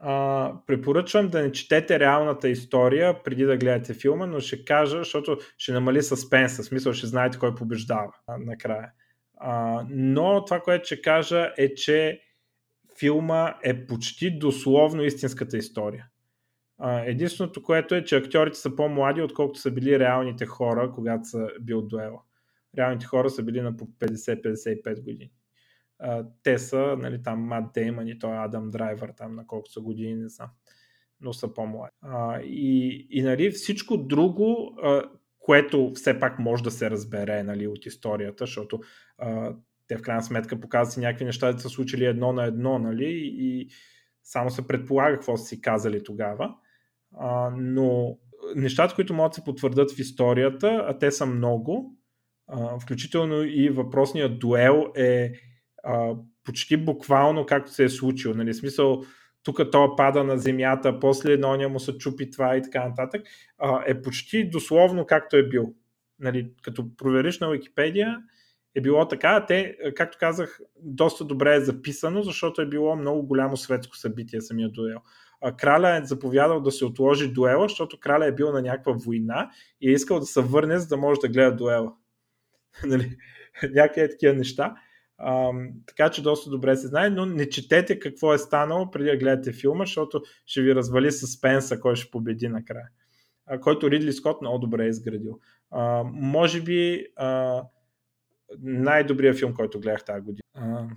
а, препоръчвам да не четете реалната история преди да гледате филма, но ще кажа, защото ще намали съспенса, смисъл ще знаете кой побеждава накрая. А, но това, което ще кажа е, че филма е почти дословно истинската история. Единственото, което е, че актьорите са по-млади, отколкото са били реалните хора, когато са бил дуела. Реалните хора са били на по 50-55 години те са, нали, там Мат Дейман и той Адам Драйвер, там на колко са години, не знам, но са по-млади. И, и нали, всичко друго, което все пак може да се разбере нали, от историята, защото те в крайна сметка показват си някакви неща, да са случили едно на едно, нали, и само се предполага какво са си казали тогава. А, но нещата, които могат да се потвърдат в историята, а те са много, а, включително и въпросният дуел е а, почти буквално както се е случило. Нали? Смисъл, тук то пада на земята, после едно му се чупи това и така нататък, а, е почти дословно както е бил. Нали, като провериш на Википедия, е било така. Те, както казах, доста добре е записано, защото е било много голямо светско събитие самия дуел. Краля е заповядал да се отложи дуела, защото краля е бил на някаква война и е искал да се върне, за да може да гледа дуела. нали? Някакви такива неща. А, така че доста добре се знае, но не четете какво е станало преди да гледате филма, защото ще ви развали съспенса, кой ще победи накрая. А, който Ридли Скот много добре е изградил. А, може би а, най-добрият филм, който гледах тази година. А,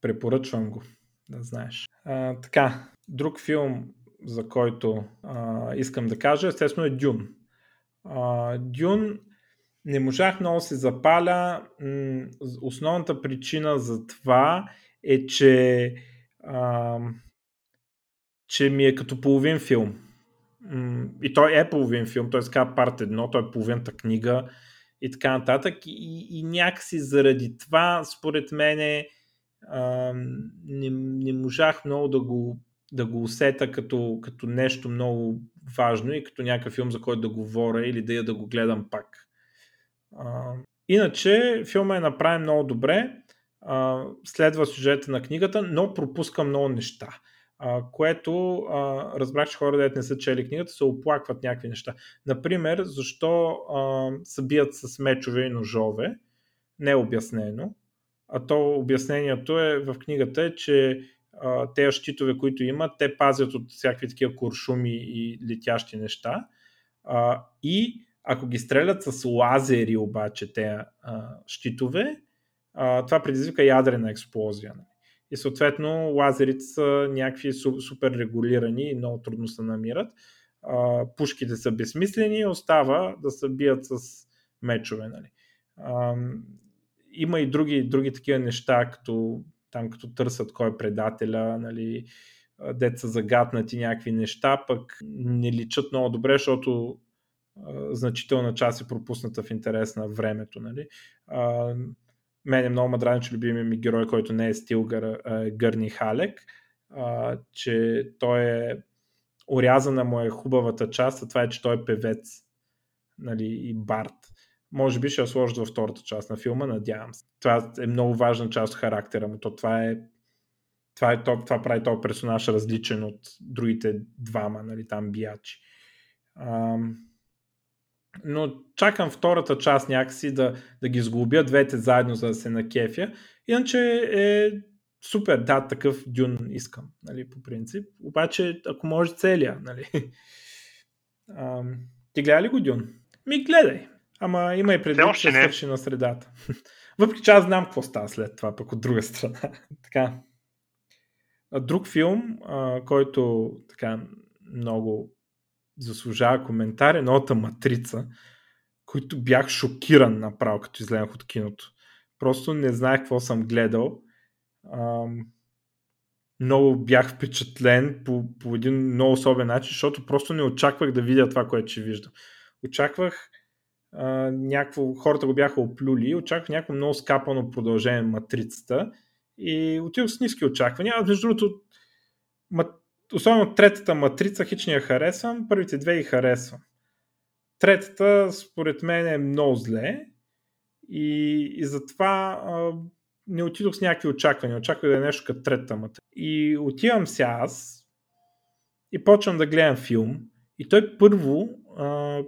препоръчвам го, да знаеш. А, така, друг филм, за който а, искам да кажа, естествено е Дюн. А, Дюн не можах много се запаля. Основната причина за това е, че, а, че ми е като половин филм. И той е половин филм, т.е. казва парт едно, той е половината книга и така нататък. И, и някакси заради това, според мен, не, не можах много да го, да го усета като, като нещо много важно и като някакъв филм, за който да говоря или да я да го гледам пак. А, иначе филма е направен много добре, а, следва сюжета на книгата, но пропуска много неща. Което а, разбрах, че хора, дете не са чели книгата, се оплакват някакви неща. Например, защо а, се бият с мечове и ножове, не е обяснено. А то обяснението е в книгата е, че тези щитове, които имат, те пазят от всякакви такива куршуми и летящи неща. А, и ако ги стрелят с лазери обаче тези щитове, а, това предизвика ядрена експлозия. И съответно лазерите са някакви супер регулирани и много трудно се намират. Пушките са безсмислени остава да се бият с мечове. Нали? Има и други, други такива неща, като там като търсят кой е предателя, нали, деца загатнати някакви неща, пък не личат много добре, защото а, значителна част е пропусната в интерес на времето. Нали. А, мен е много ме че любимия ми герой, който не е Стилгър, е Гърни Халек, а, че той е орязана му е хубавата част, а това е, че той е певец нали, и бард. Може би ще я сложат във втората част на филма, надявам се. Това е много важна част от характера му. То това е това, е, това прави този персонаж различен от другите двама, нали, там биячи. Ам, но чакам втората част някакси да, да ги сглобя двете заедно, за да се накефя. Иначе е супер, да, такъв дюн искам, нали, по принцип. Обаче, ако може целия, нали. Ам, ти гледа ли го дюн? Ми гледай. Ама има и предвид, че свърши на средата. Въпреки че аз знам какво става след това, пък от друга страна. така. Друг филм, а, който така много заслужава коментар е новата Матрица, който бях шокиран направо, като изгледах от киното. Просто не знаех какво съм гледал. Ам, много бях впечатлен по, по един много особен начин, защото просто не очаквах да видя това, което ще виждам. Очаквах а, някакво, хората го бяха оплюли, очаквах някакво много скапано продължение на матрицата и отидох с ниски очаквания. А между другото, особено третата матрица хич не я харесвам, първите две ги харесвам. Третата според мен е много зле и, и затова а, не отидох с някакви очаквания. Очаквах да е нещо като третата матрица. И отивам се аз и почвам да гледам филм и той първо а,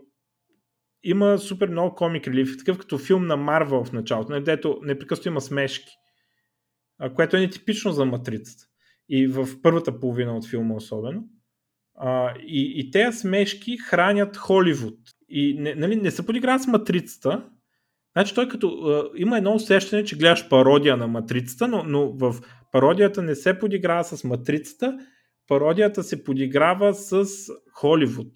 има супер много комик релиф, такъв като филм на Марвел в началото, дето непрекъснато има смешки, а, което е нетипично за матрицата и в първата половина от филма особено. А, и, и тези смешки хранят Холивуд. И не, нали, не се подиграват с матрицата. Значи той като а, има едно усещане, че гледаш пародия на матрицата, но, но в пародията не се подиграва с матрицата, пародията се подиграва с Холивуд.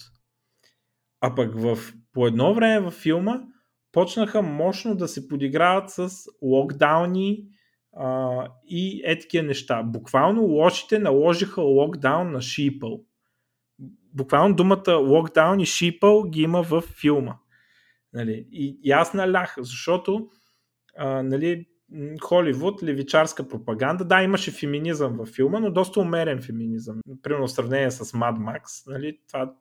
А пък в, по едно време във филма почнаха мощно да се подиграват с локдауни, а, и е неща. Буквално лошите наложиха локдаун на Шипъл. Буквално думата локдаун и Шипъл ги има в филма. Нали? И, и аз налях, защото а, нали, Холивуд, левичарска пропаганда. Да, имаше феминизъм във филма, но доста умерен феминизъм. Примерно в сравнение с Mad Max, нали, това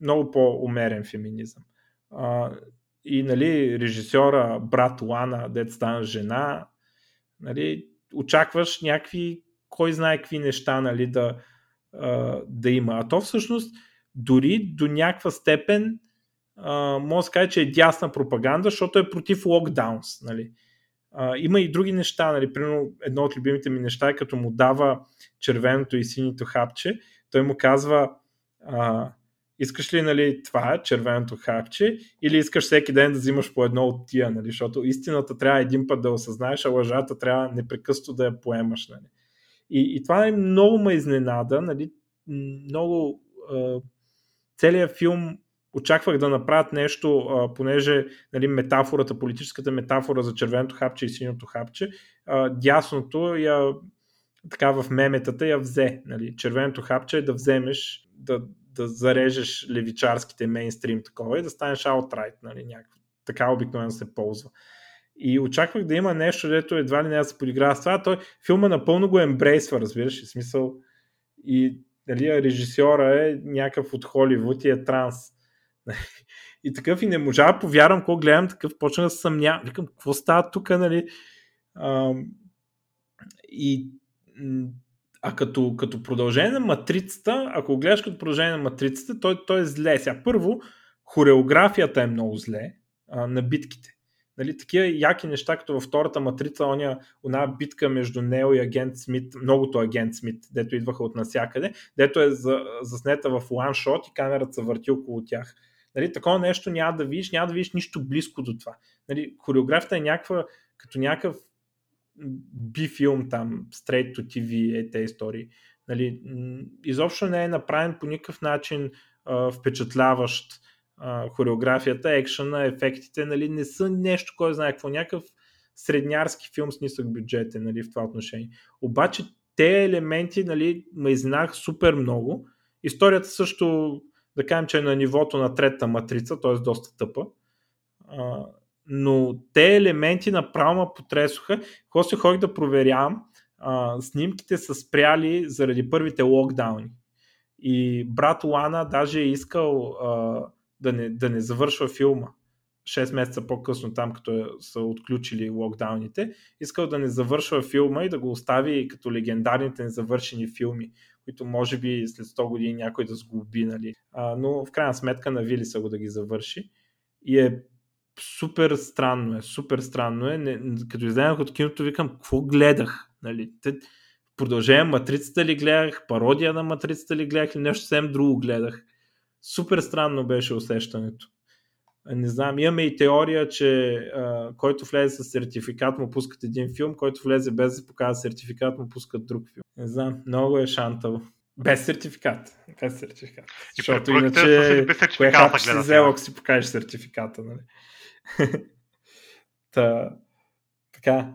много по-умерен феминизъм. А, и нали, режисьора, брат Лана, дет стана жена, Нали, очакваш някакви, кой знае какви неща нали, да, да има. А то всъщност дори до някаква степен може да каже, че е дясна пропаганда, защото е против локдаунс. Нали. А, има и други неща, нали, примерно едно от любимите ми неща е като му дава червеното и синито хапче, той му казва а, искаш ли нали, това, червеното хапче, или искаш всеки ден да взимаш по едно от тия, нали, защото истината трябва един път да осъзнаеш, а лъжата трябва непрекъсто да я поемаш. Нали. И, и това е много ме изненада, нали, много е, целият филм очаквах да направят нещо, а, понеже нали, метафората, политическата метафора за червеното хапче и синьото хапче, а, дясното я така в меметата я взе. Нали. Червеното хапче е да вземеш, да, да зарежеш левичарските мейнстрим такова и да станеш outright, нали, някакво. Така обикновено се ползва. И очаквах да има нещо, дето едва ли не да се подиграва с това. Той филма напълно го ембрейсва, разбираш, в смисъл и нали, режисьора е някакъв от Холивуд и е транс. И такъв и не можа да повярвам, какво гледам, такъв почна да се съмня. Викам, какво става тук, нали? А, и а като, като продължение на матрицата, ако гледаш като продължение на матрицата, той, той е зле. Сега първо, хореографията е много зле а, на битките. Нали, такива яки неща, като във втората матрица, оня, она битка между Нео и агент Смит, многото агент Смит, дето идваха от насякъде, дето е за, заснета в ланшот и камерата се върти около тях. Нали, такова нещо няма да видиш, няма да видиш нищо близко до това. Нали, хореографията е някаква, като някакъв би филм там, straight to TV е тези истории. Нали, изобщо не е направен по никакъв начин а, впечатляващ а, хореографията, екшена, ефектите, нали, не са нещо, кой знае какво, някакъв среднярски филм с нисък бюджет е, нали, в това отношение. Обаче те елементи нали, ме изнах супер много. Историята също, да кажем, че е на нивото на трета матрица, т.е. доста тъпа. А, но те елементи направо ме потресоха. Се ходих да проверявам, а, снимките са спряли заради първите локдауни. И брат Лана даже е искал а, да, не, да не завършва филма. 6 месеца по-късно там, като е, са отключили локдауните, искал да не завършва филма и да го остави като легендарните незавършени филми, които може би след 100 години някой да сгуби, нали. А, но в крайна сметка навили са го да ги завърши. И е супер странно е, супер странно е. Не, като излезнах от киното, викам, какво гледах? Нали? Те, продължение матрицата ли гледах, пародия на матрицата ли гледах или нещо съвсем друго гледах. Супер странно беше усещането. Не знам, имаме и теория, че а, който влезе с сертификат му пускат един филм, който влезе без да покажа сертификат му пускат друг филм. Не знам, много е шантало. Без сертификат. Без сертификат. И Защото иначе, без сертификат, кое хапче си взел, ако си покажеш сертификата. Нали? Та, така,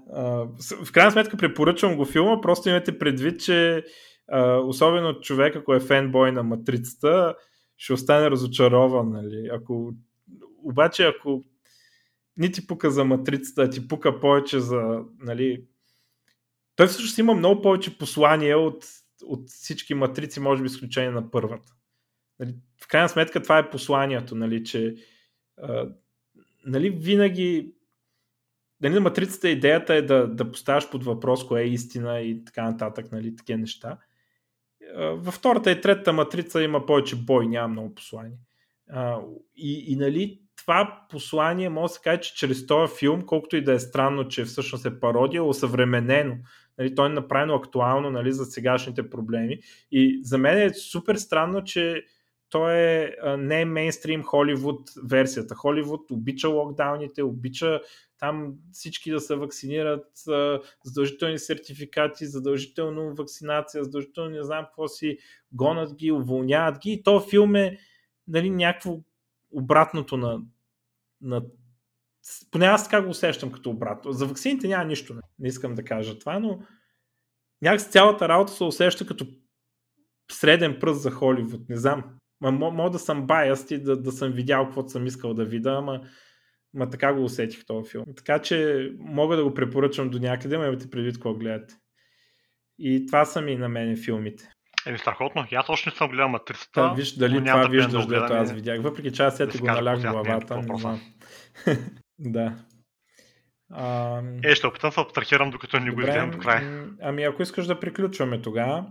в крайна сметка препоръчвам го филма, просто имате предвид, че особено човек, ако е фенбой на матрицата, ще остане разочарован. Нали? Ако, обаче, ако ни ти пука за матрицата, а ти пука повече за... Нали, той всъщност има много повече послания от, от всички матрици, може би изключение на първата. Нали, в крайна сметка това е посланието, нали, че нали, винаги нали, на матрицата идеята е да, да поставяш под въпрос кое е истина и така нататък, нали, такива неща. Във втората и третата матрица има повече бой, няма много послание. И, и нали, това послание може да се каже, че чрез този филм, колкото и да е странно, че всъщност е пародия, е осъвременено. Нали, той е направено актуално нали, за сегашните проблеми. И за мен е супер странно, че той е не е мейнстрим Холивуд версията. Холивуд обича локдауните, обича там всички да се вакцинират, задължителни сертификати, задължително вакцинация, задължително не знам какво си, гонат ги, уволняват ги. И то филм е нали, някакво обратното на, на поне аз така го усещам като обратно. За вакцините няма нищо, не, не искам да кажа това, но някакси цялата работа се усеща като среден пръст за Холивуд. Не знам. Мога да съм баяст и да, да съм видял каквото съм искал да видя, ама, ама така го усетих този филм. Така че мога да го препоръчам до някъде, ма имате предвид какво гледате. И това са ми на мене филмите. Еми, страхотно. Аз още не съм гледал матрицата. Да, виж дали това виждаш, да аз видях. Въпреки че аз ти го налях в главата. Не знам. да. А... Е, ще опитам се абстрахирам, докато не го изгледам до края. Ами, ако искаш да приключваме тогава,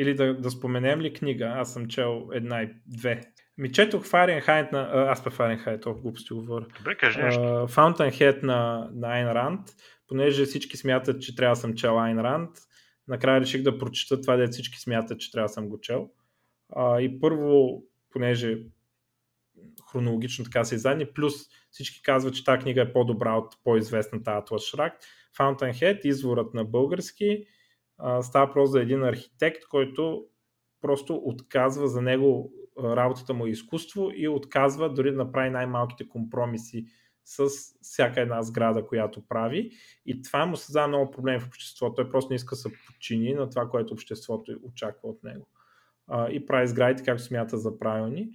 или да, да споменем ли книга? Аз съм чел една и две. Ми четох Фаренхайт на... Аз па Фаренхайт, толкова глупости говоря. Добре, кажи нещо. Fountainhead на, на Айн Ранд, понеже всички смятат, че трябва да съм чел Айн Ранд. Накрая реших да прочета това, де всички смятат, че трябва да съм го чел. Uh, и първо, понеже хронологично така се издадени, плюс всички казват, че тази книга е по-добра от по-известната Атлас Шрак. Fountainhead, изворът на български, става просто за един архитект, който просто отказва за него работата му е изкуство и отказва дори да направи най-малките компромиси с всяка една сграда, която прави. И това му създава много проблеми в обществото. Той просто не иска да се подчини на това, което обществото очаква от него. и прави сградите както смята за правилни.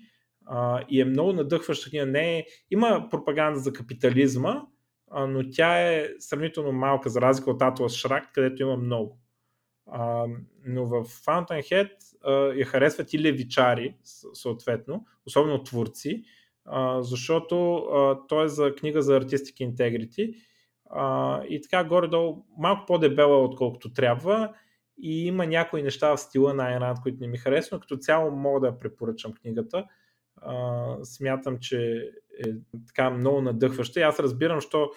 и е много надъхваща. Не е... Има пропаганда за капитализма, но тя е сравнително малка, за разлика от Atlas Шрак, където има много. А, но в Fountainhead а, я харесват и левичари, съответно, особено творци, а, защото а, той е за книга за Artistic Integrity а, и така горе-долу малко по-дебела отколкото трябва и има някои неща в стила на Айн Ранд, които не ми харесват, но като цяло мога да препоръчам книгата. А, смятам, че е така много надъхваща и аз разбирам, що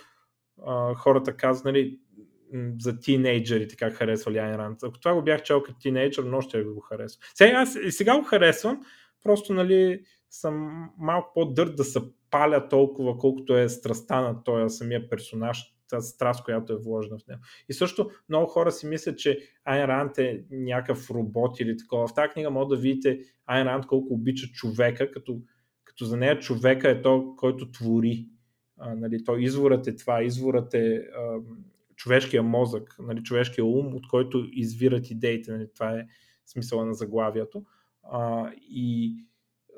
а, хората казват, нали, за тинейджери, така харесвали Айн Ранд. Ако това го бях чел като тинейджър, но ще го харесвам. Сега, аз сега го харесвам, просто нали, съм малко по-дърт да се паля толкова, колкото е страста на този самия персонаж, тази страст, която е вложена в него. И също много хора си мислят, че Айн Ранд е някакъв робот или такова. В тази книга може да видите Айн Ранд колко обича човека, като, като за нея човека е то, който твори. А, нали, то изворът е това, изворът е а, човешкия мозък, нали, човешкия ум, от който извират идеите. Нали, това е смисъла на заглавието. А, и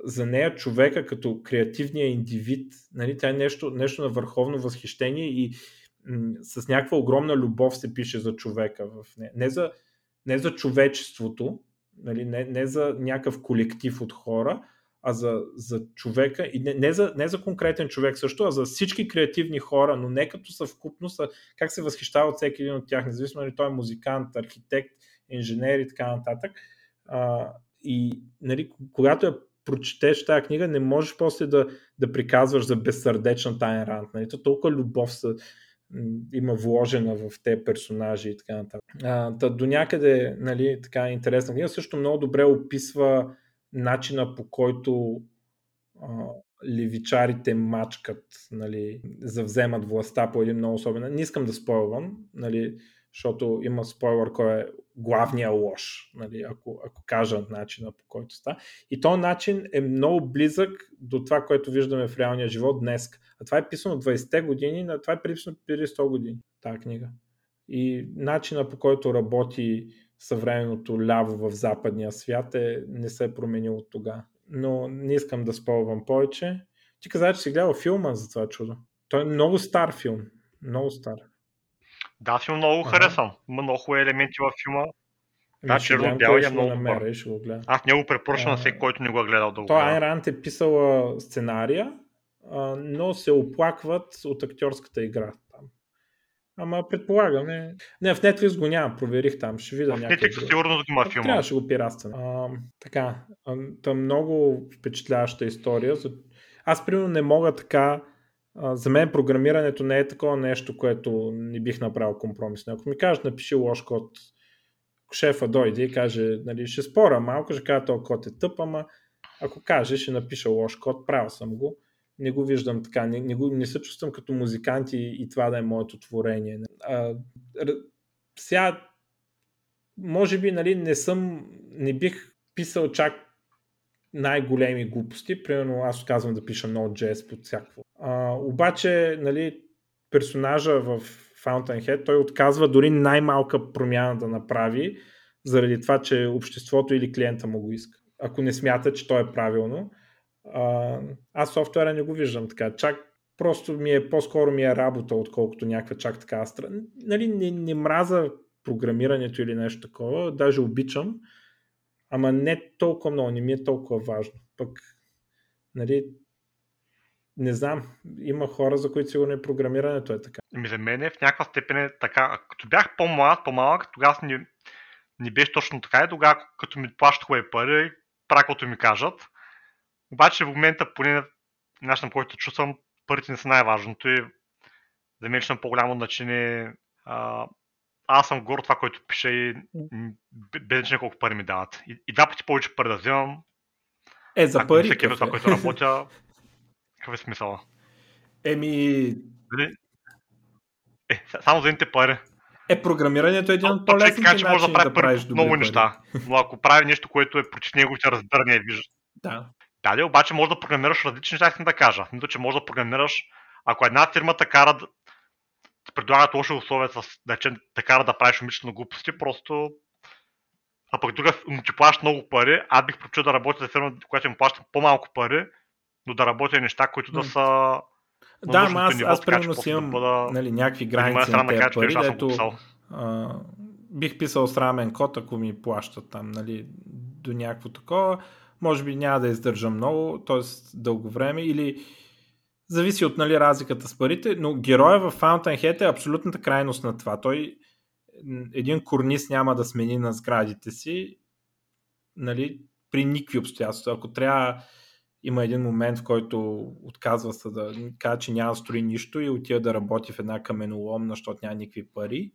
за нея човека като креативния индивид, нали, тя е нещо, нещо на върховно възхищение и м- с някаква огромна любов се пише за човека в нея. Не за, не за човечеството, нали, не, не за някакъв колектив от хора, а за, за човека и не, не, за, не за конкретен човек също, а за всички креативни хора, но не като съвкупност, а как се възхищава от всеки един от тях, независимо ли той е музикант, архитект, инженер и така нататък. А, и нали, когато я прочетеш тази книга, не можеш после да, да приказваш за безсърдечна Тайн Ранд. Нали? То толкова любов са, има вложена в те персонажи и така нататък. А, та, до някъде нали, така интересна книга. Също много добре описва начина по който а, левичарите мачкат, нали, завземат властта по един много особен. Не искам да спойвам, нали, защото има спойлер кой е главния лош, нали, ако, ако кажа начина по който ста. И този начин е много близък до това, което виждаме в реалния живот днес. А това е писано 20-те години, а това е писано преди 100 години, тази книга. И начина по който работи съвременното ляво в западния свят е, не се е променил от тогава. Но не искам да спълвам повече. Ти каза, че си гледал филма за това чудо. Той е много стар филм. Много стар. Да, филм много ага. харесвам. Има много хубави елементи в филма. Ами да, черно бял е много намеря, ще го гледа. Аз не го препоръчвам на всеки, който не го е гледал да го. Той Айн Рант е писала сценария, но се оплакват от актьорската игра. Ама предполагаме. Не, в Netflix го няма, проверих там, ще видя някакъв. Netflix сигурно да има филма. Трябваше го пиратствам. А, така, та много впечатляваща история. Аз, примерно, не мога така. За мен програмирането не е такова нещо, което не бих направил компромис. Ако ми кажат, напиши лош код, шефа дойде и каже, нали, ще спора малко, ще кажа, този код е тъп, ама ако каже, ще напиша лош код, правил съм го не го виждам така, не, не, го, не се чувствам като музикант и, и това да е моето творение. А, сега, може би, нали, не съм, не бих писал чак най-големи глупости, примерно аз казвам да пиша Node.js под всякакво. А, обаче, нали, персонажа в Fountainhead, той отказва дори най-малка промяна да направи, заради това, че обществото или клиента му го иска. Ако не смята, че то е правилно. Аз софтуера не го виждам така. Чак просто ми е, по-скоро ми е работа, отколкото някаква чак така астра. Нали, не, не мраза програмирането или нещо такова, даже обичам, ама не толкова много, не ми е толкова важно. Пък, нали, не знам, има хора, за които сигурно и програмирането е така. Ми за мен е в някаква степен е така. Като бях по-млад, по-малък, тогава не, не беше точно така и тогава, като ми плащат хубави пари, правя ми кажат. Обаче в момента, поне начинът, по който чувствам, парите не са най-важното и за мен на по-голямо значение а, аз съм горд това, което пише и без значение колко пари ми дават. И, и два пъти повече пари да вземам. Е, за пари. Всеки това, е? което работя, какъв е смисъла? Еми... Е, само за едните пари. Е, програмирането е един от по-лесните начини може да, прави да правиш много пари. неща. Но ако прави нещо, което е против него, ще разбърне, вижда. Да. Да, да, обаче може да програмираш различни неща, искам да кажа. Мисля, че може да програмираш, ако една фирма те кара да предлагат лоши условия, с, да, че те кара да правиш умишлено глупости, просто а пък друга му ти плащаш много пари, аз бих прочил да работя за фирма, която ми плаща по-малко пари, но да работя неща, които да са да, ама аз, ниво, аз примерно си имам да бъда... нали, някакви граници на тези пари, дето бих писал срамен код, ако ми плащат там, нали, до някакво такова може би няма да издържа много, т.е. дълго време или зависи от нали, разликата с парите, но героя в Fountainhead е абсолютната крайност на това. Той един корнис няма да смени на сградите си, нали, при никакви обстоятелства. Ако трябва има един момент, в който отказва се да каже, че няма да строи нищо и отива да работи в една каменоломна, защото няма никакви пари.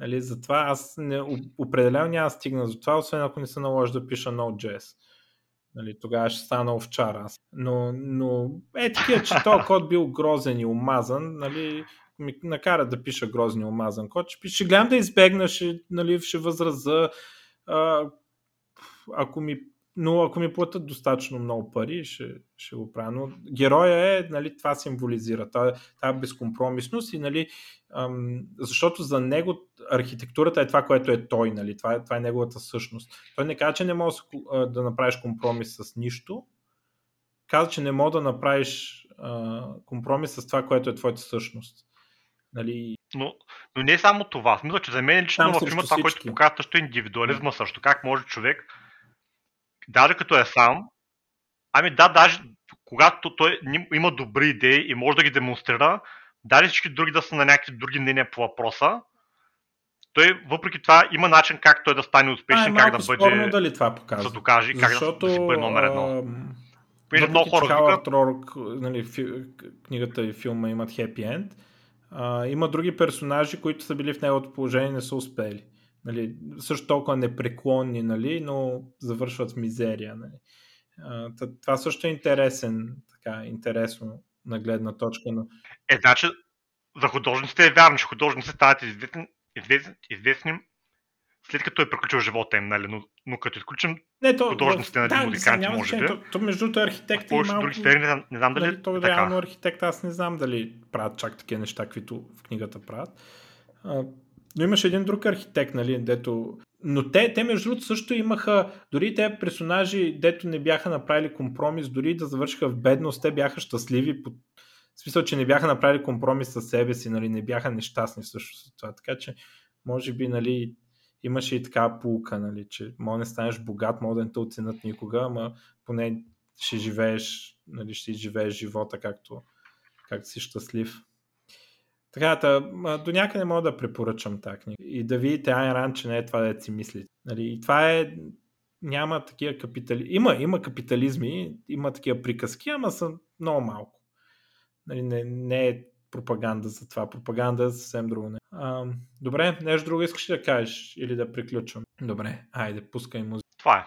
Нали, затова аз не, определено няма стигна за това, освен ако не се наложи да пиша Node.js. Нали, тогава ще стана овчар аз. Но, но е такива, че този код бил грозен и омазан, нали, ми накара да пиша грозен и омазан код. Ще, ще гледам да избегна, ще, нали, ще възраза. Ако ми но ако ми платят достатъчно много пари, ще, ще го правя. Но героя е, нали, това символизира, тази безкомпромисност и, нали, ам, защото за него архитектурата е това, което е той, нали, това, е, това е неговата същност. Той не казва, че не може да направиш компромис с нищо, казва, че не може да направиш а, компромис с това, което е твоята същност. Нали... Но, но не е само това. Смисъл, че за мен лично в това, което показва също е индивидуализма също. Как може човек даже като е сам, ами да, даже когато той има добри идеи и може да ги демонстрира, даже всички други да са на някакви други мнения по въпроса, той въпреки това има начин как той да стане успешен, а, е как да бъде. дали това показва. Да докаже, как Защото, да, си бъде номер едно. Въпреки, много хора Хауърд Рорк, нали, фи, книгата и филма имат хепи енд, а, има други персонажи, които са били в неговото положение и не са успели нали, също толкова непреклонни, нали, но завършват в мизерия. Нали. А, това също е интересен, така, интересно на гледна точка. Но... Е, значи, за художниците е вярно, че художниците стават известни, известни, известни след като е приключил живота им, нали? но, но като изключим не, то, художниците, нали, да, музиканти, може би. То, то, между другото архитекти и малко... други сфери, не, не знам дали нали, то, така. реално архитект, аз не знам дали правят чак такива неща, каквито в книгата правят. Но имаше един друг архитект, нали, дето... Но те, те между другото също имаха, дори те персонажи, дето не бяха направили компромис, дори да завършиха в бедност, те бяха щастливи, по... в смисъл, че не бяха направили компромис с себе си, нали, не бяха нещастни също с това. Така че, може би, нали, имаше и така полука, нали, че може да станеш богат, може да не те оценят никога, ама поне ще живееш, нали, ще живееш живота както, както си щастлив. Така, та, до някъде мога да препоръчам тази книга. И да видите Айн Ран, че не е това да си мислите. Нали, и това е няма такива капитали... Има, има капитализми, има такива приказки, ама са много малко. Нали, не, не е пропаганда за това. Пропаганда е съвсем друго. Не. А, добре, нещо друго искаш ли да кажеш или да приключвам? Добре, айде, пускай музика. Това е.